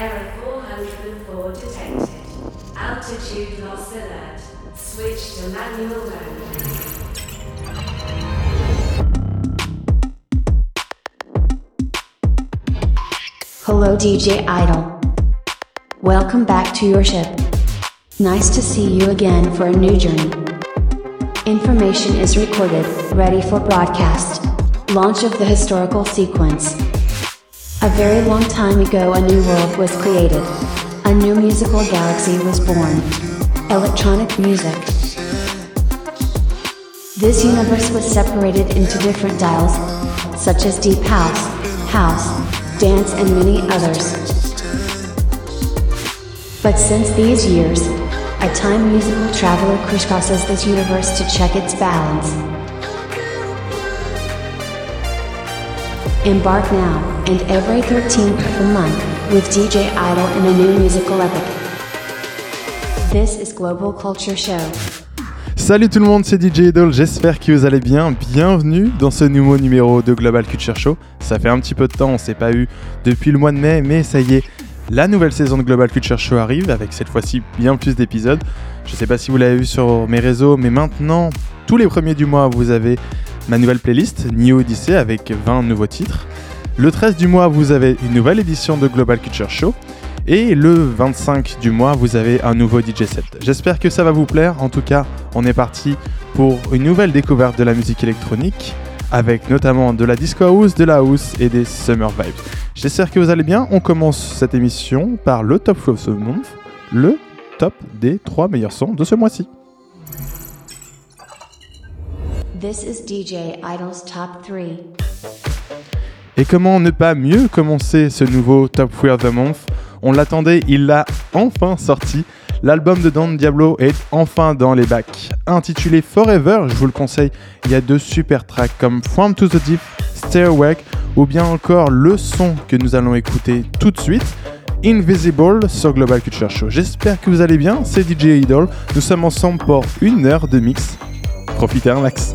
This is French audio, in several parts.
Error 404 detected. Altitude loss alert. Switch to manual mode. Hello, DJ Idol. Welcome back to your ship. Nice to see you again for a new journey. Information is recorded, ready for broadcast. Launch of the historical sequence. A very long time ago, a new world was created. A new musical galaxy was born. Electronic music. This universe was separated into different dials, such as deep house, house, dance, and many others. But since these years, a time musical traveler crisscrosses this universe to check its balance. Embark now, and every 13th of the month, with DJ Idol in a new musical epic. This is Global Culture Show. Salut tout le monde, c'est DJ Idol, j'espère que vous allez bien. Bienvenue dans ce nouveau numéro de Global Culture Show. Ça fait un petit peu de temps, on s'est pas eu depuis le mois de mai, mais ça y est, la nouvelle saison de Global Culture Show arrive avec cette fois-ci bien plus d'épisodes. Je sais pas si vous l'avez vu sur mes réseaux, mais maintenant, tous les premiers du mois, vous avez ma nouvelle playlist New Odyssey avec 20 nouveaux titres. Le 13 du mois, vous avez une nouvelle édition de Global Culture Show. Et le 25 du mois, vous avez un nouveau DJ set. J'espère que ça va vous plaire. En tout cas, on est parti pour une nouvelle découverte de la musique électronique, avec notamment de la disco house, de la house et des summer vibes. J'espère que vous allez bien. On commence cette émission par le top of the month, le top des trois meilleurs sons de ce mois-ci. This is DJ Idol's Top 3. Et comment ne pas mieux commencer ce nouveau Top 3 of the Month? On l'attendait, il l'a enfin sorti. L'album de Don Diablo est enfin dans les bacs. Intitulé Forever, je vous le conseille, il y a deux super tracks comme From to the Deep, Stay Awake ou bien encore le son que nous allons écouter tout de suite. Invisible sur Global Culture Show. J'espère que vous allez bien, c'est DJ Idol. Nous sommes ensemble pour une heure de mix. Profitez un max.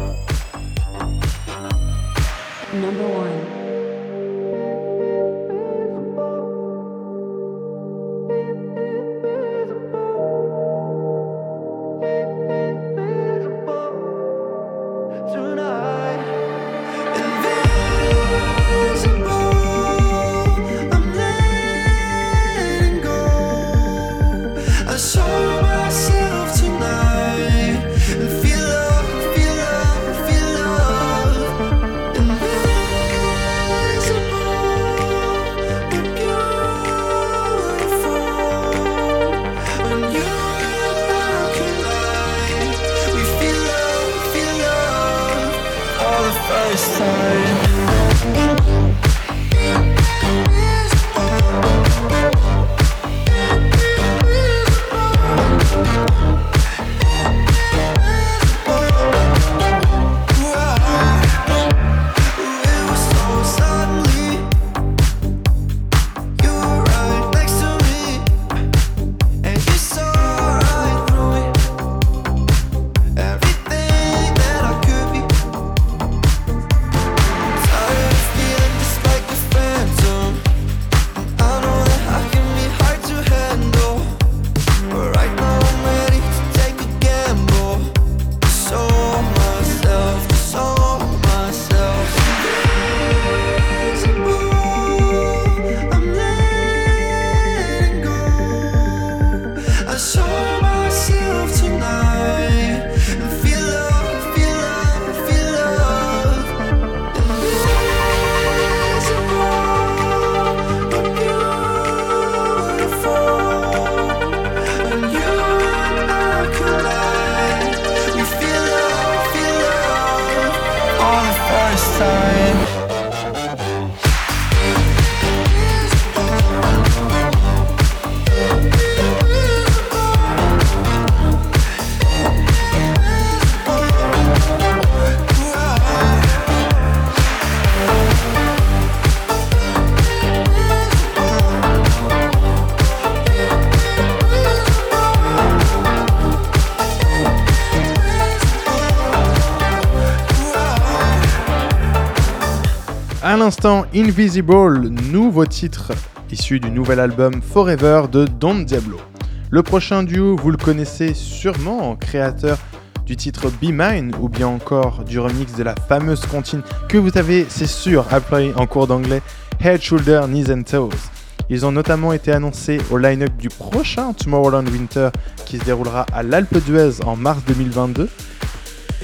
L'instant, Invisible, nouveau titre issu du nouvel album Forever de Don Diablo. Le prochain duo, vous le connaissez sûrement, créateur du titre Be Mine ou bien encore du remix de la fameuse comptine que vous avez, c'est sûr, appris en cours d'anglais, Head, Shoulder, Knees and Toes. Ils ont notamment été annoncés au line-up du prochain Tomorrowland Winter qui se déroulera à l'Alpe d'Huez en mars 2022.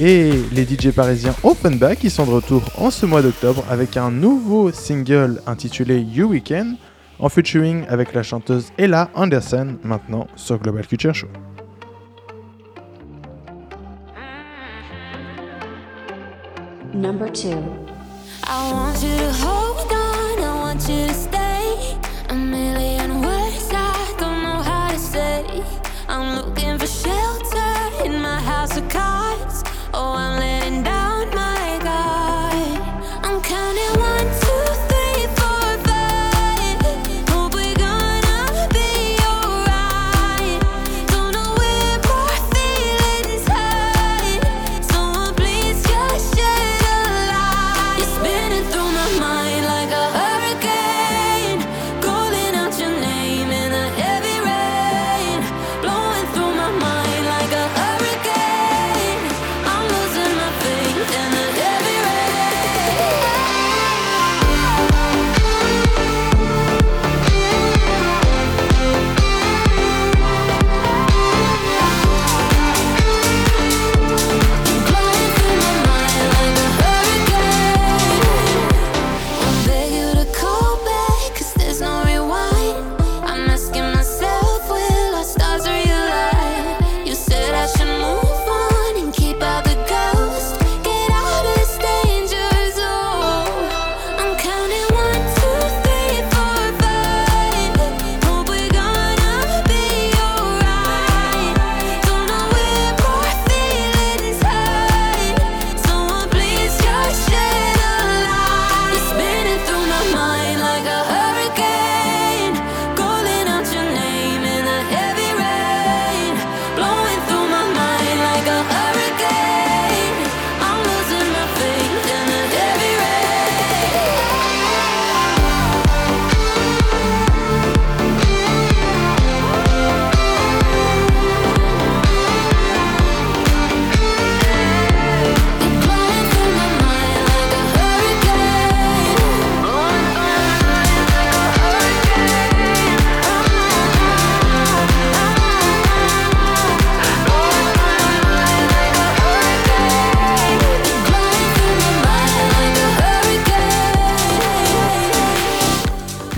Et les DJ parisiens Offenbach qui sont de retour en ce mois d'octobre avec un nouveau single intitulé You Weekend en featuring avec la chanteuse Ella Anderson maintenant sur Global Culture Show. Number 2. I want you to hold on, I want you to stay. A million words I don't know how to say. I'm looking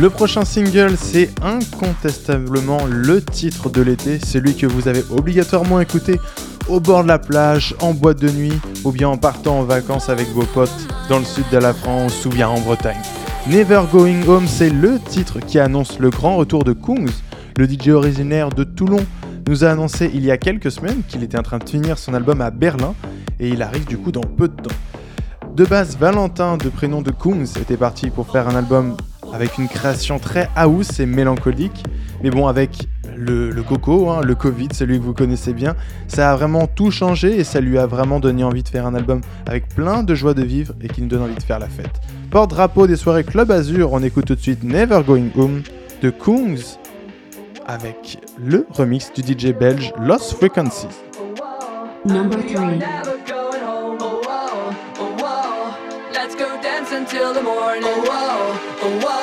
Le prochain single, c'est incontestablement le titre de l'été, celui que vous avez obligatoirement écouté au bord de la plage, en boîte de nuit, ou bien en partant en vacances avec vos potes dans le sud de la France ou bien en Bretagne. Never Going Home, c'est le titre qui annonce le grand retour de Kungs, le DJ originaire de Toulon, nous a annoncé il y a quelques semaines qu'il était en train de finir son album à Berlin, et il arrive du coup dans peu de temps. De base, Valentin, de prénom de Kungs, était parti pour faire un album avec une création très house et mélancolique. Mais bon, avec le, le coco, hein, le Covid, celui que vous connaissez bien, ça a vraiment tout changé et ça lui a vraiment donné envie de faire un album avec plein de joie de vivre et qui nous donne envie de faire la fête. Porte-drapeau des soirées Club Azur, on écoute tout de suite Never Going Home de Kungs avec le remix du DJ belge Lost Frequencies. Number 3. never going home. Oh, oh, until the morning. Oh, whoa, oh, whoa.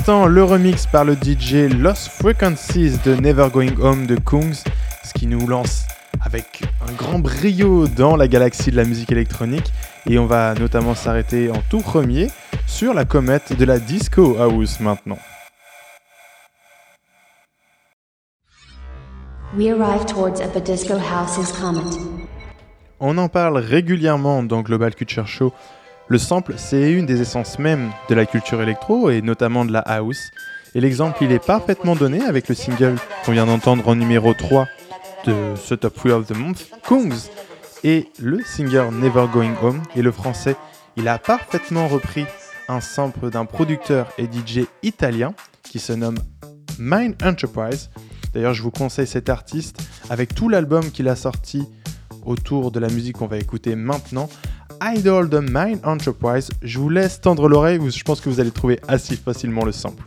l'instant, le remix par le DJ Lost Frequencies de Never Going Home de Kungs, ce qui nous lance avec un grand brio dans la galaxie de la musique électronique. Et on va notamment s'arrêter en tout premier sur la comète de la Disco House maintenant. We arrive towards disco house's comet. On en parle régulièrement dans Global Culture Show. Le sample, c'est une des essences même de la culture électro et notamment de la house. Et l'exemple, il est parfaitement donné avec le single qu'on vient d'entendre en numéro 3 de ce Top 3 of the Month, Kungs, et le singer Never Going Home. Et le français, il a parfaitement repris un sample d'un producteur et DJ italien qui se nomme Mind Enterprise. D'ailleurs, je vous conseille cet artiste avec tout l'album qu'il a sorti autour de la musique qu'on va écouter maintenant. Idol de Mind Enterprise. Je vous laisse tendre l'oreille, je pense que vous allez trouver assez facilement le sample.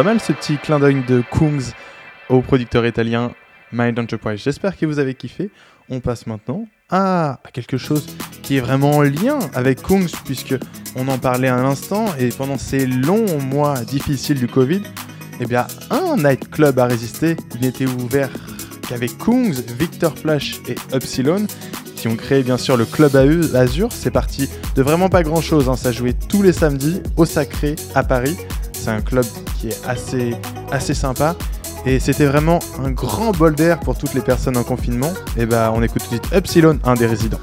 Pas mal ce petit clin d'œil de Kungs au producteur italien Mind Enterprise. J'espère que vous avez kiffé. On passe maintenant à, quelque chose qui est vraiment en lien avec Kungs, puisque on en parlait à l'instant, et pendant ces longs mois difficiles du Covid, eh bien, un nightclub a résisté. Il n'était ouvert qu'avec Kungs, Victor Flash et Upsilon, qui ont créé bien sûr le Club Azur. C'est parti de vraiment pas grand chose, ça jouait tous les samedis au Sacré à Paris. C'est un club qui est assez, sympa. Et c'était vraiment un grand bol d'air pour toutes les personnes en confinement. Et bah on écoute tout de suite Upsilon, un des résidents.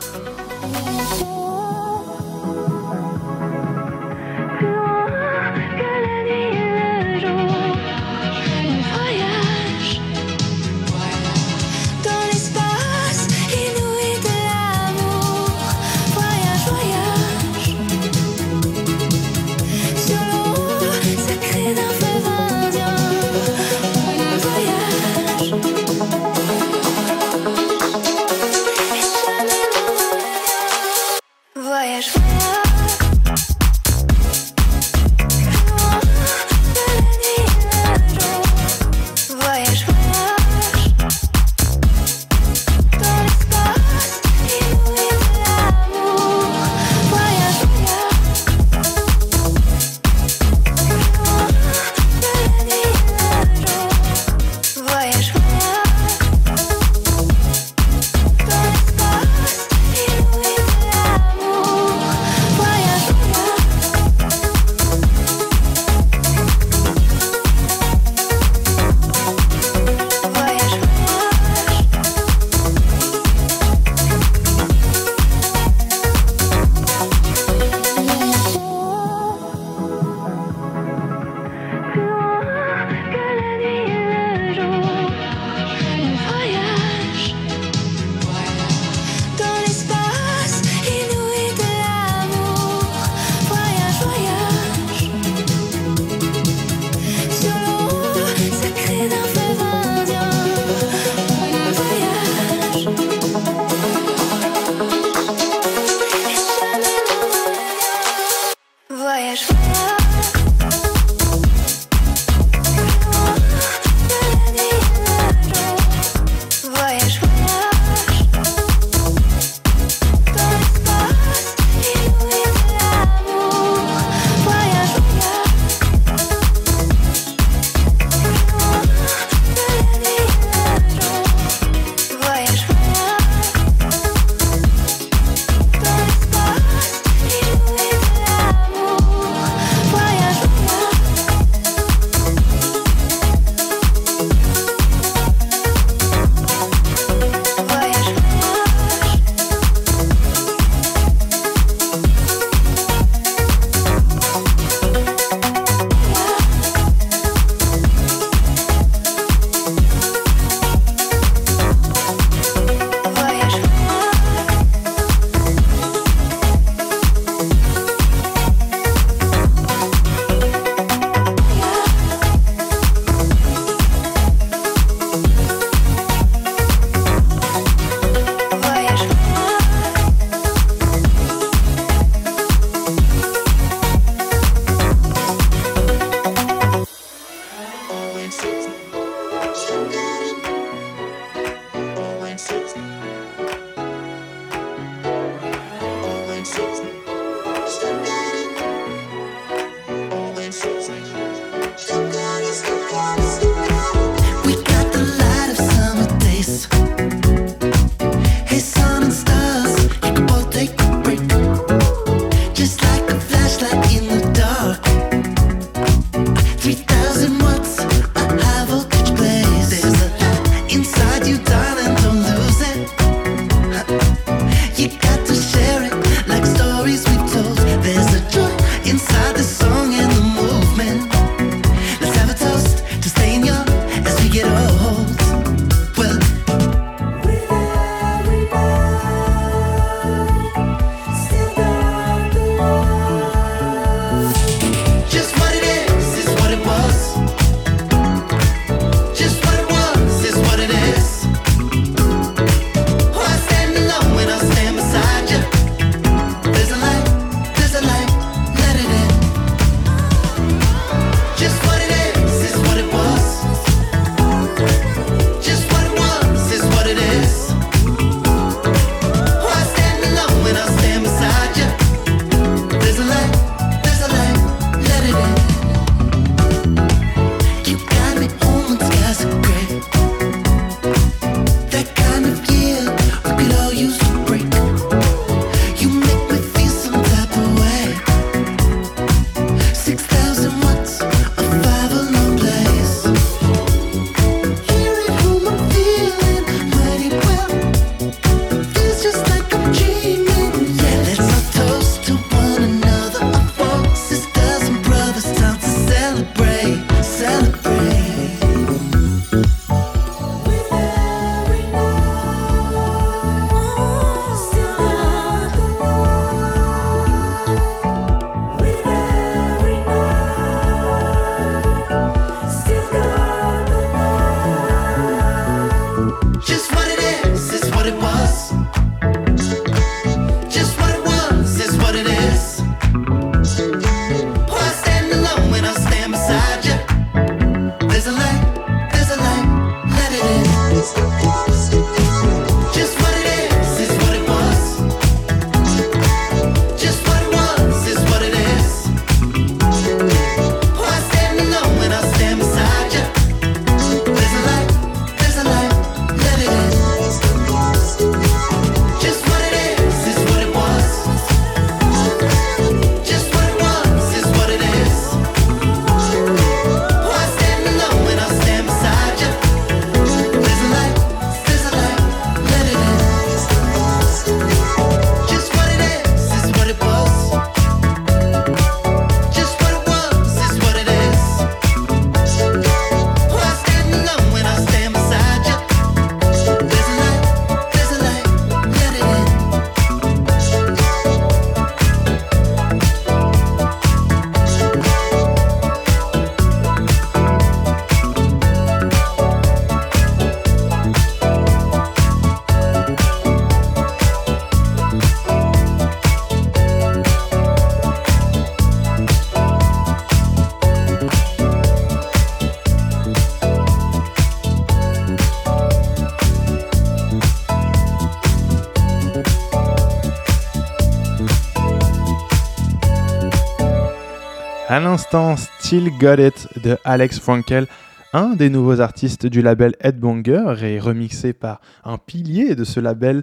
L'instant, Still Got It de Alex Frankel, un des nouveaux artistes du label Headbanger et remixé par un pilier de ce label,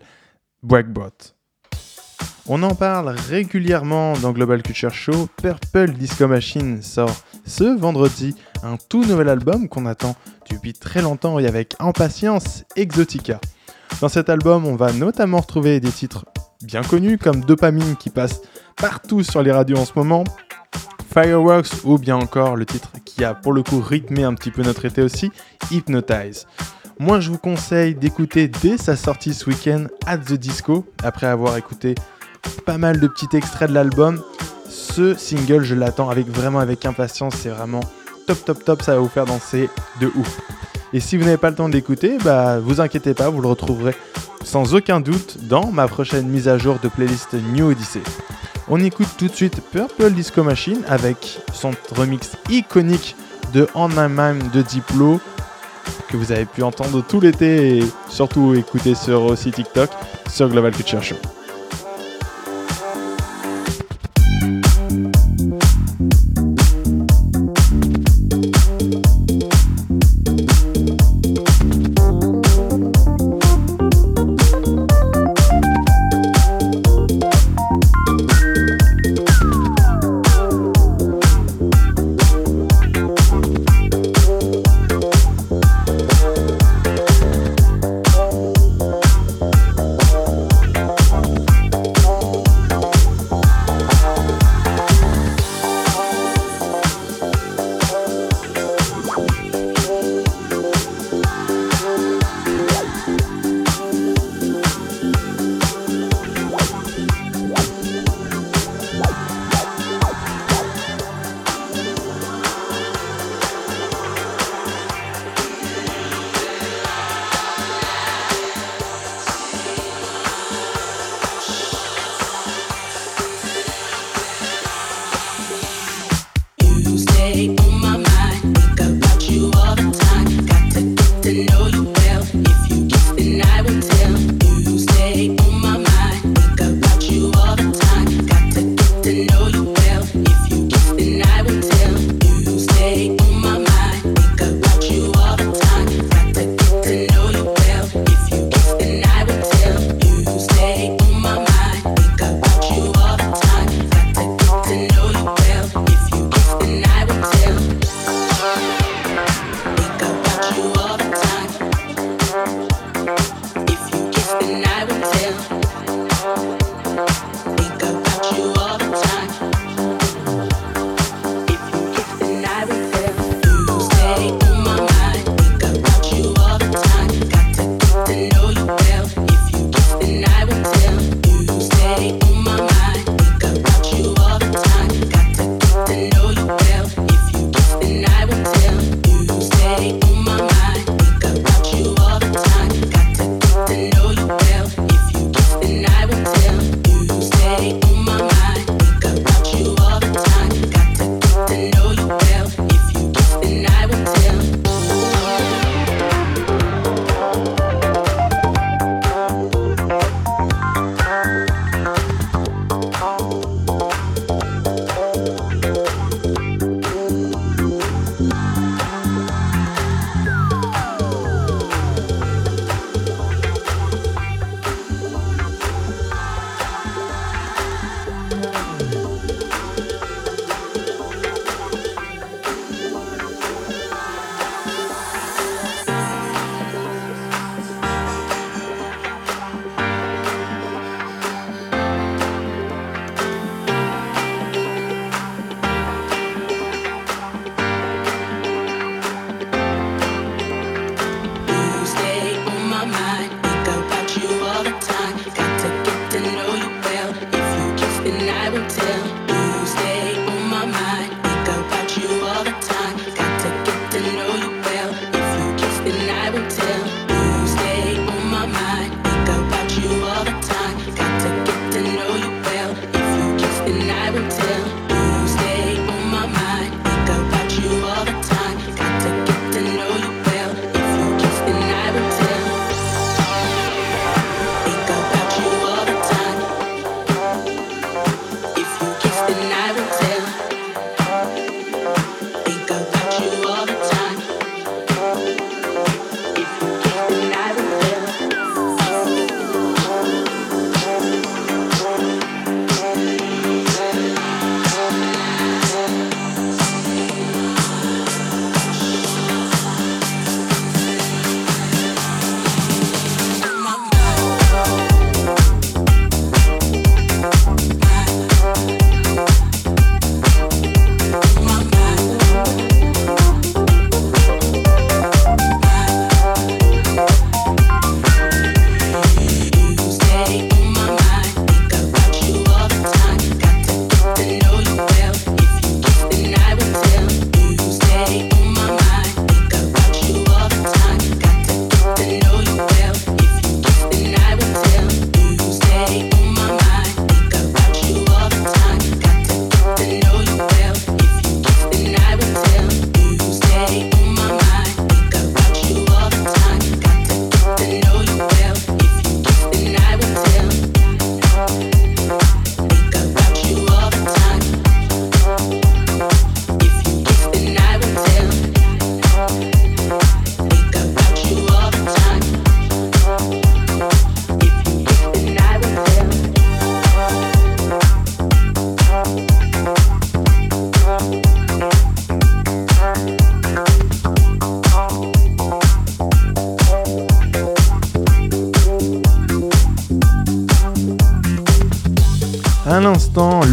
Breakbot. On en parle régulièrement dans Global Culture Show. Purple Disco Machine sort ce vendredi un tout nouvel album qu'on attend depuis très longtemps et avec impatience, Exotica. Dans cet album, on va notamment retrouver des titres bien connus comme Dopamine qui passe partout sur les radios en ce moment, Fireworks ou bien encore le titre qui a pour le coup rythmé un petit peu notre été aussi, Hypnotize. Moi je vous conseille d'écouter dès sa sortie ce week-end At the Disco, après avoir écouté pas mal de petits extraits de l'album. Ce single je l'attends avec vraiment avec impatience, c'est vraiment top top top, ça va vous faire danser de ouf. Et si vous n'avez pas le temps d'écouter, bah vous inquiétez pas, vous le retrouverez sans aucun doute dans ma prochaine mise à jour de playlist New Odyssey. On écoute tout de suite Purple Disco Machine avec son remix iconique de On My Mind de Diplo que vous avez pu entendre tout l'été et surtout écouter sur aussi TikTok sur Global Culture Show.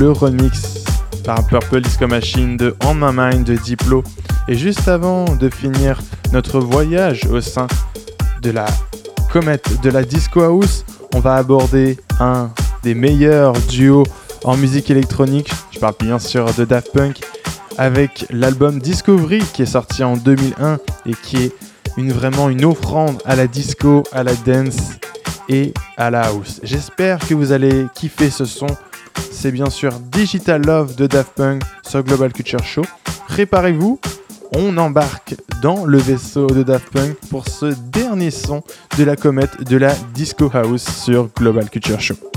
Le remix par Purple Disco Machine de On My Mind de Diplo. Et juste avant de finir notre voyage au sein de la comète de la Disco House, on va aborder un des meilleurs duos en musique électronique. Je parle bien sûr de Daft Punk avec l'album Discovery qui est sorti en 2001 et qui est une, vraiment une offrande à la disco, à la dance et à la house. J'espère que vous allez kiffer ce son. C'est bien sûr Digital Love de Daft Punk sur Global Culture Show. Préparez-vous, on embarque dans le vaisseau de Daft Punk pour ce dernier son de la comète de la Disco House sur Global Culture Show.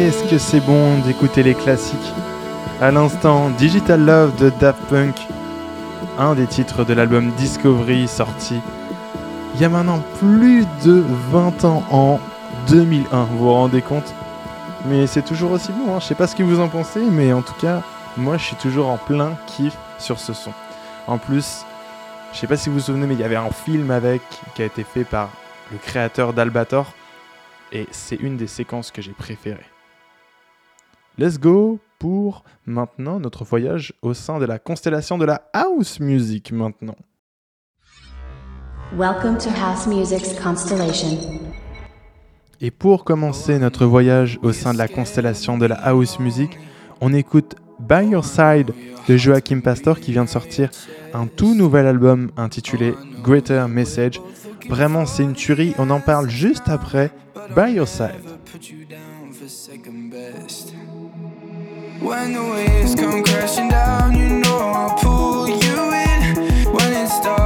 Qu'est-ce que c'est bon d'écouter les classiques. À l'instant, Digital Love de Daft Punk, un des titres de l'album Discovery sorti il y a maintenant plus de 20 ans en 2001, vous vous rendez compte? Mais c'est toujours aussi bon, hein. je sais pas ce que vous en pensez, mais en tout cas, moi je suis toujours en plein kiff sur ce son. En plus, je sais pas si vous vous souvenez, mais il y avait un film avec qui a été fait par le créateur d'Albator, et c'est une des séquences que j'ai préférées. Let's go pour maintenant notre voyage au sein de la constellation de la house music maintenant. Welcome to House Music's Constellation. Et pour commencer notre voyage au sein de la constellation de la house music, on écoute By Your Side de Joachim Pastor qui vient de sortir un tout nouvel album intitulé Greater Message. Vraiment, c'est une tuerie, on en parle juste après By Your Side. When the waves come crashing down, you know I'll pull you in. When it's dark,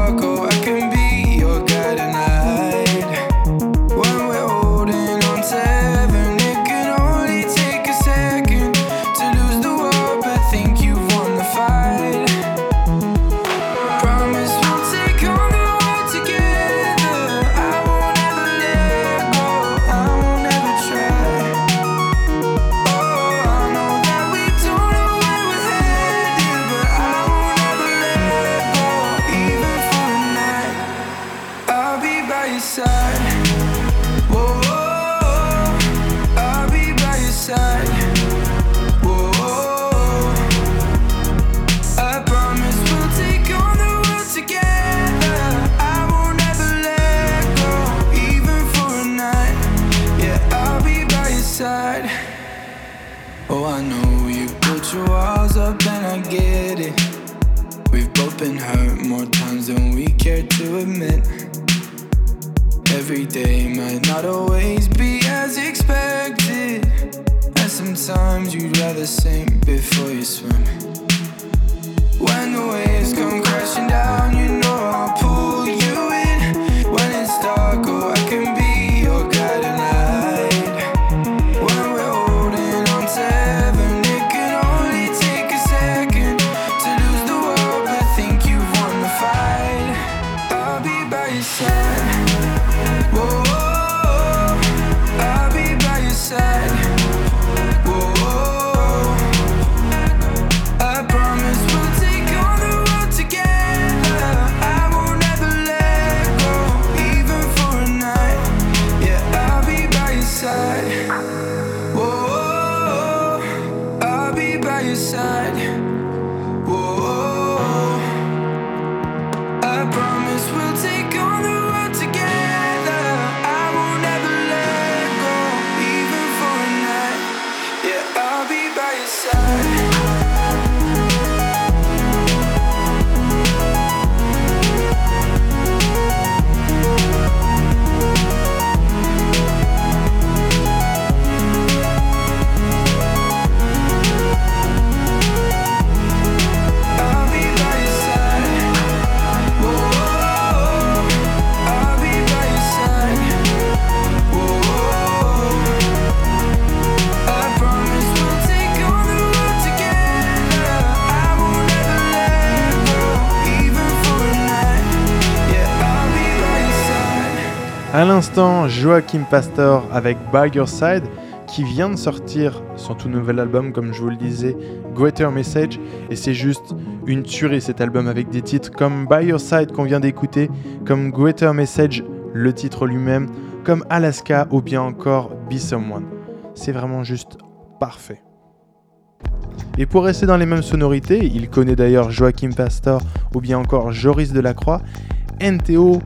Joachim Pastor avec By Your Side qui vient de sortir son tout nouvel album, comme je vous le disais, Greater Message. Et c'est juste une tuerie cet album avec des titres comme By Your Side qu'on vient d'écouter, comme Greater Message, le titre lui-même, comme Alaska ou bien encore Be Someone. C'est vraiment juste parfait. Et pour rester dans les mêmes sonorités, il connaît d'ailleurs Joachim Pastor ou bien encore Joris Delacroix. NTO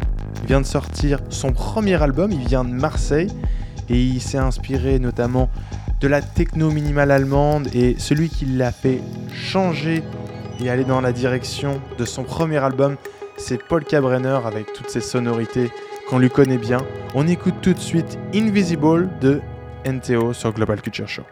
vient de sortir son premier album, il vient de Marseille et il s'est inspiré notamment de la techno minimale allemande et celui qui l'a fait changer et aller dans la direction de son premier album, c'est Paul Cabrenner avec toutes ses sonorités qu'on lui connaît bien. On écoute tout de suite Invisible de NTO sur Global Culture Show.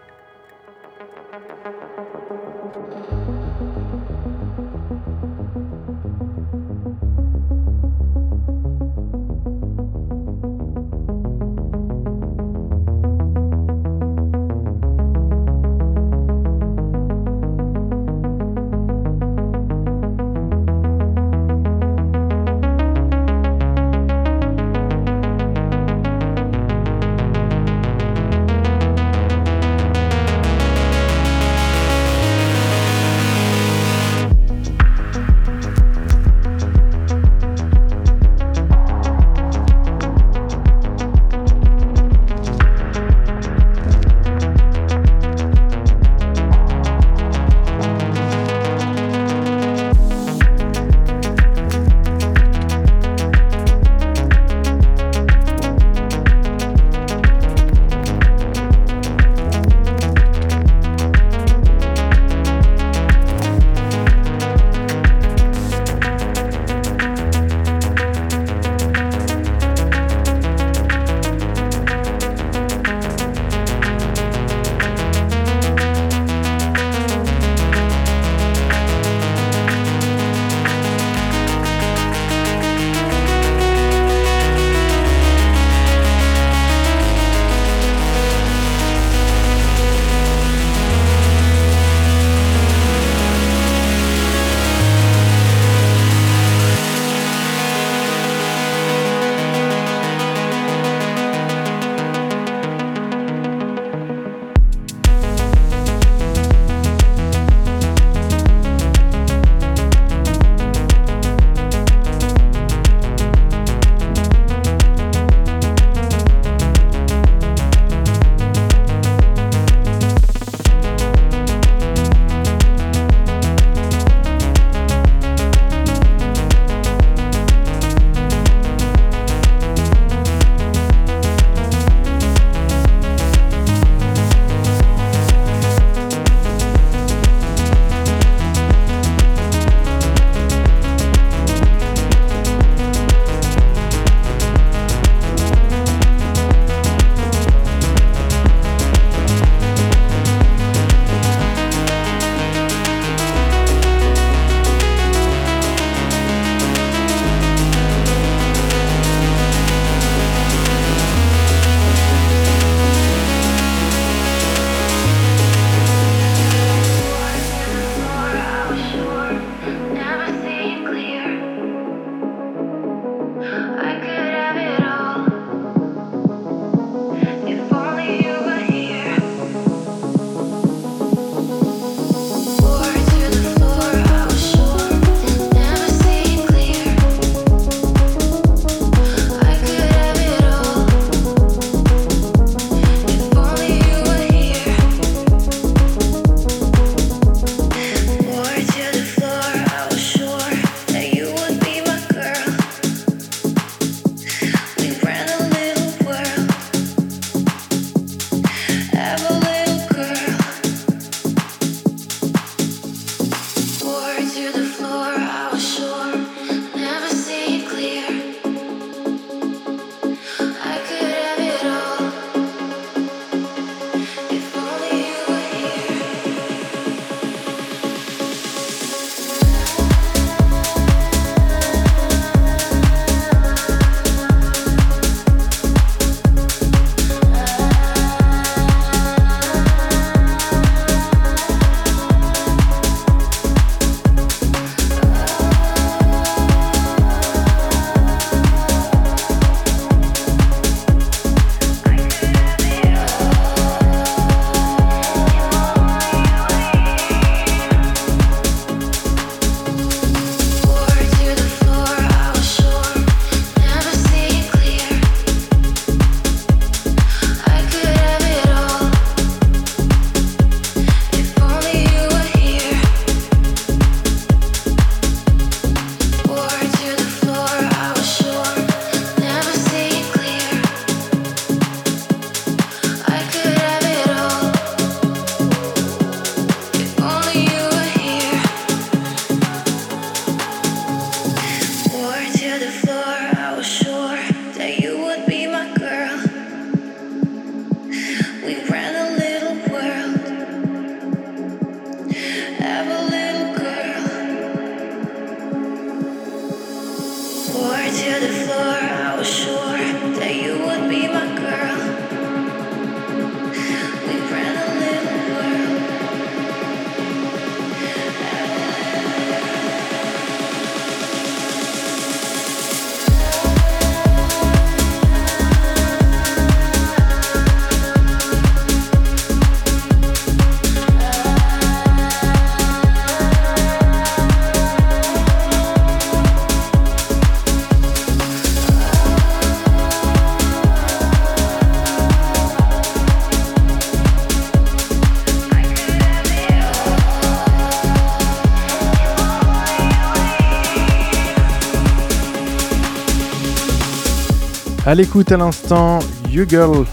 À l'écoute à l'instant, You Girl,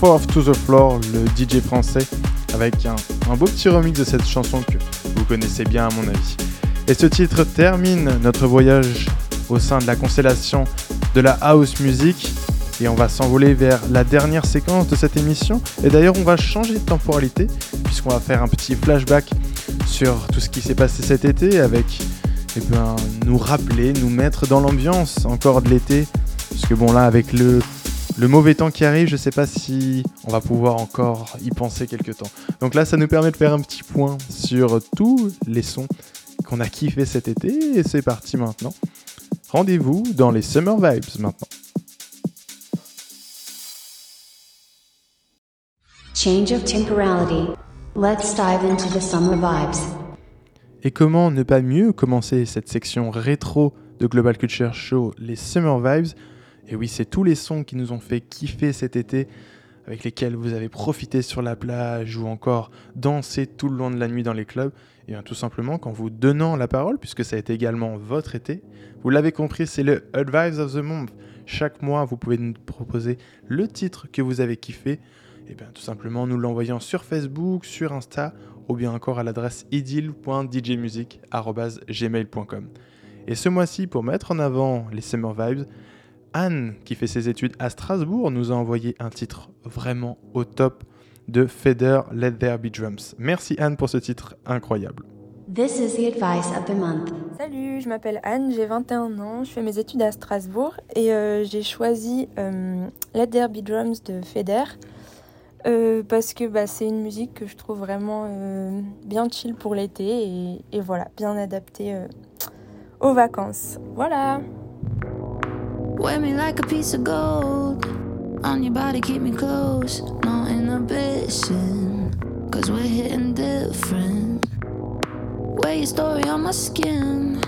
Fourth to the Floor, le DJ français, avec un, beau petit remix de cette chanson que vous connaissez bien à mon avis. Et ce titre termine notre voyage au sein de la constellation de la house music. Et on va s'envoler vers la dernière séquence de cette émission. Et d'ailleurs, on va changer de temporalité, puisqu'on va faire un petit flashback sur tout ce qui s'est passé cet été, avec eh ben, nous rappeler, nous mettre dans l'ambiance encore de l'été. Parce que bon, là, avec le, le mauvais temps qui arrive, je sais pas si on va pouvoir encore y penser quelques temps. Donc là, ça nous permet de faire un petit point sur tous les sons qu'on a kiffé cet été. Et c'est parti maintenant. Rendez-vous dans les Summer Vibes maintenant. Change of temporality. Let's dive into the summer vibes. Et comment ne pas mieux commencer cette section rétro de Global Culture Show, les Summer Vibes Et oui, c'est tous les sons qui nous ont fait kiffer cet été, avec lesquels vous avez profité sur la plage ou encore dansé tout le long de la nuit dans les clubs. Et bien tout simplement, qu'en vous donnant la parole, puisque ça a été également votre été, vous l'avez compris, c'est le Advice of the Month. Chaque mois, vous pouvez nous proposer le titre que vous avez kiffé. Et bien tout simplement, nous l'envoyant sur Facebook, sur Insta ou bien encore à l'adresse idil.djmusic.gmail.com. Et ce mois-ci, pour mettre en avant les Summer Vibes, Anne, qui fait ses études à Strasbourg, nous a envoyé un titre vraiment au top de Feder Let There Be Drums. Merci Anne pour ce titre incroyable. This is the advice of the month. Salut, je m'appelle Anne, j'ai 21 ans, je fais mes études à Strasbourg et euh, j'ai choisi euh, Let There Be Drums de Feder euh, parce que bah, c'est une musique que je trouve vraiment euh, bien chill pour l'été et, et voilà, bien adaptée euh, aux vacances. Voilà. Wear me like a piece of gold. On your body, keep me close. No inhibition. Cause we're hitting different. Wear your story on my skin.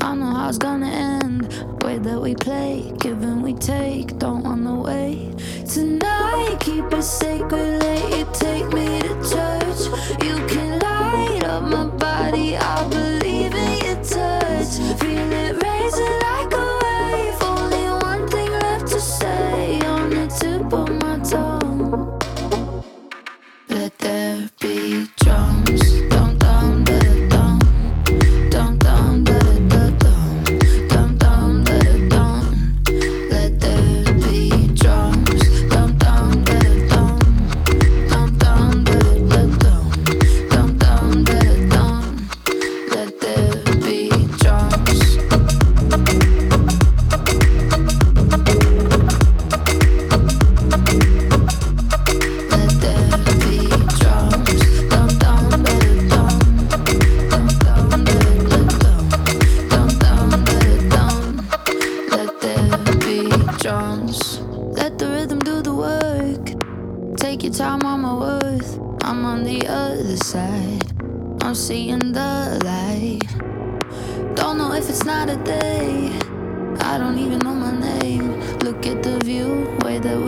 I know how it's gonna end. Way that we play, give and we take. Don't wanna wait. Tonight, keep it sacred. Let you take me to church. You can light up my body. I believe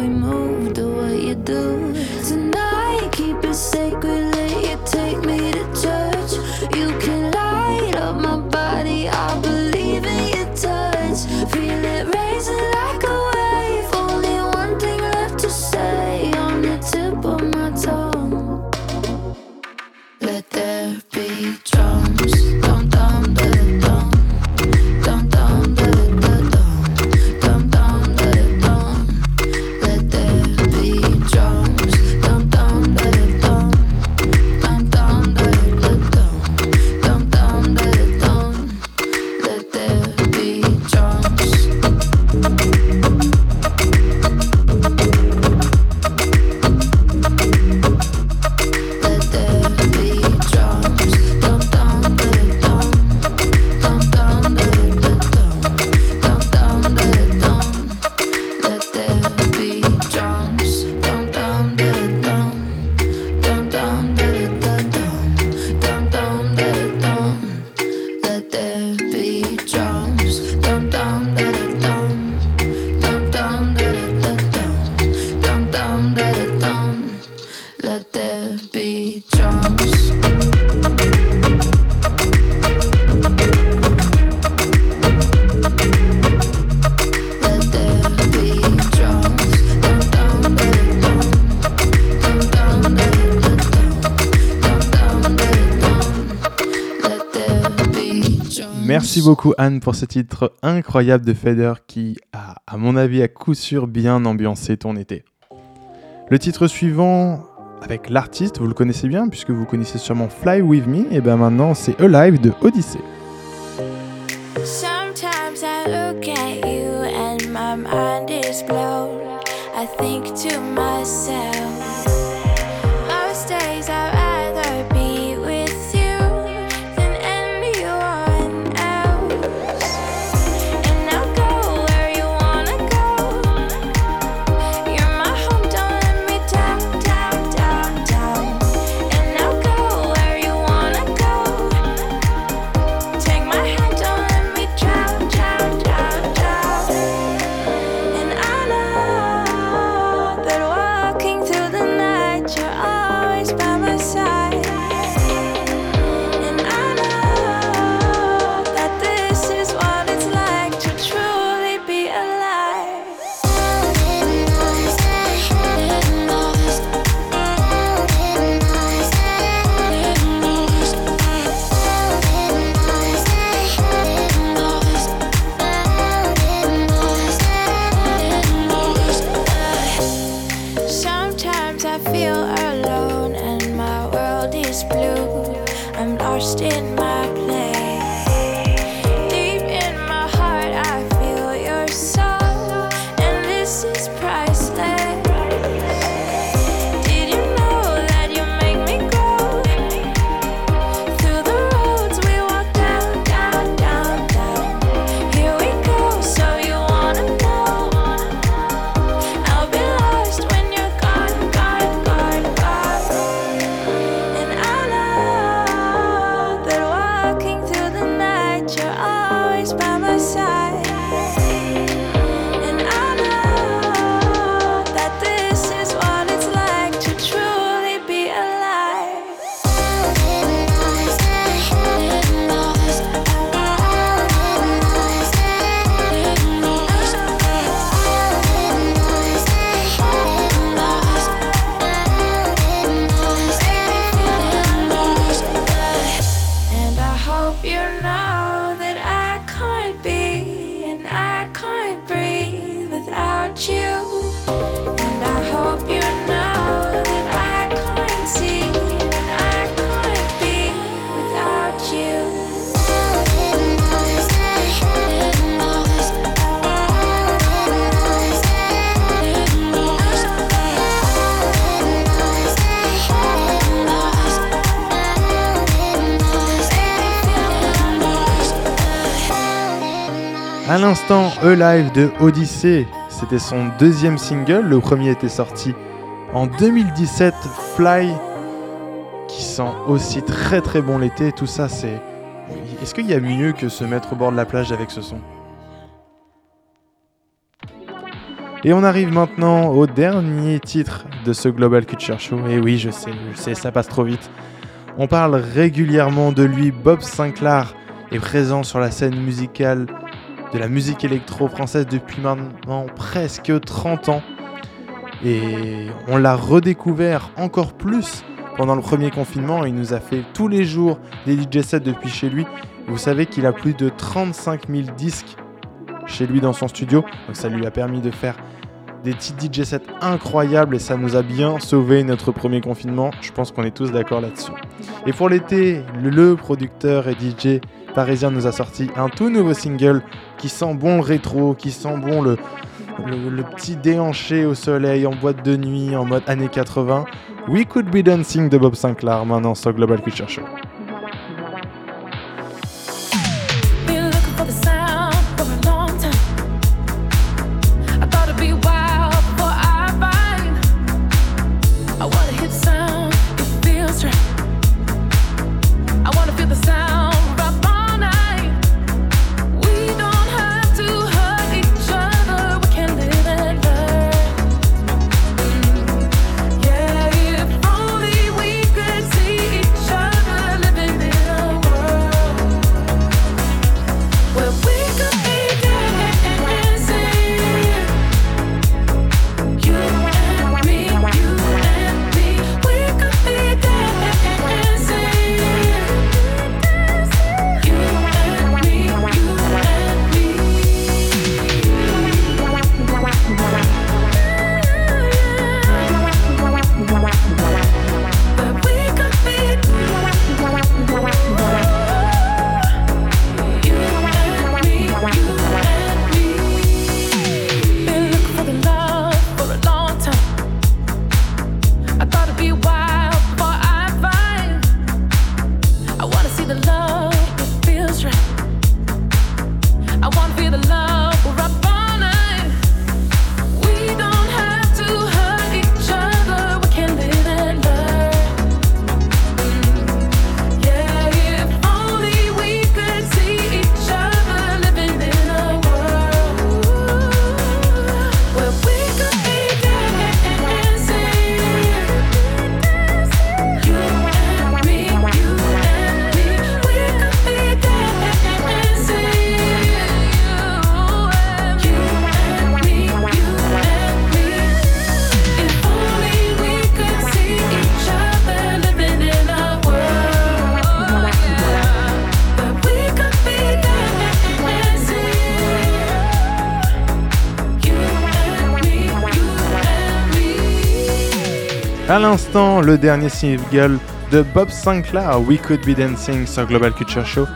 we move, do what you do. Beaucoup Anne pour ce titre incroyable de Feder qui a, à mon avis, à coup sûr bien ambiancé ton été. Le titre suivant, avec l'artiste, vous le connaissez bien puisque vous connaissez sûrement Fly With Me, et bien maintenant c'est Alive de Odyssey. By my side. L'instant, E-Live de Odyssey, c'était son deuxième single, le premier était sorti en 2017, Fly, qui sent aussi très très bon l'été, tout ça c'est... Est-ce qu'il y a mieux que se mettre au bord de la plage avec ce son? Et on arrive maintenant au dernier titre de ce Global Culture Show. Et oui, je sais, je sais, ça passe trop vite. On parle régulièrement de lui. Bob Sinclair est présent sur la scène musicale de la musique électro française depuis maintenant presque 30 ans. Et on l'a redécouvert encore plus pendant le premier confinement. Il nous a fait tous les jours des DJ sets depuis chez lui. Vous savez qu'il a plus de 35 000 disques chez lui dans son studio. Donc ça lui a permis de faire des petits DJ sets incroyables et ça nous a bien sauvé notre premier confinement. Je pense qu'on est tous d'accord là-dessus. Et pour l'été, le, producteur et DJ parisien nous a sorti un tout nouveau single qui sent bon le rétro, qui sent bon le, le, petit déhanché au soleil en boîte de nuit en mode années 80. We Could Be Dancing de Bob Sinclair maintenant sur Global Culture Show. L'instant, le dernier single de Bob Sinclair, We Could Be Dancing sur Global Culture Show.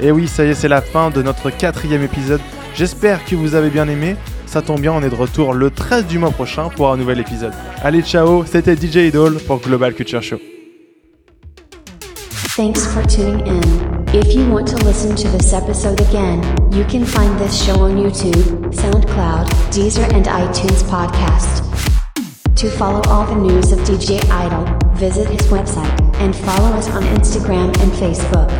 Et oui, ça y est, c'est la fin de notre quatrième épisode. J'espère que vous avez bien aimé. Ça tombe bien, on est de retour le 13 du mois prochain pour un nouvel épisode. Allez, ciao, c'était DJ Idol pour Global Culture Show. Thanks for tuning in. If you want to listen to this episode again, you can find this show on YouTube, SoundCloud, Deezer, and iTunes Podcast. To follow all the news of DJ Idol, visit his website and follow us on Instagram and Facebook.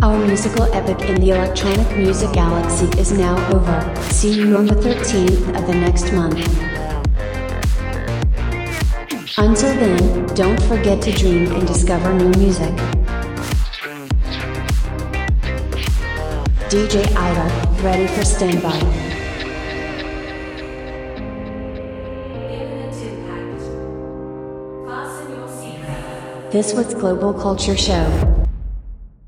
Our musical epic in the electronic music galaxy is now over. See you on the 13th of the next month. Until then, don't forget to dream and discover new music. DJ Idol, ready for standby. This was Global Culture Show.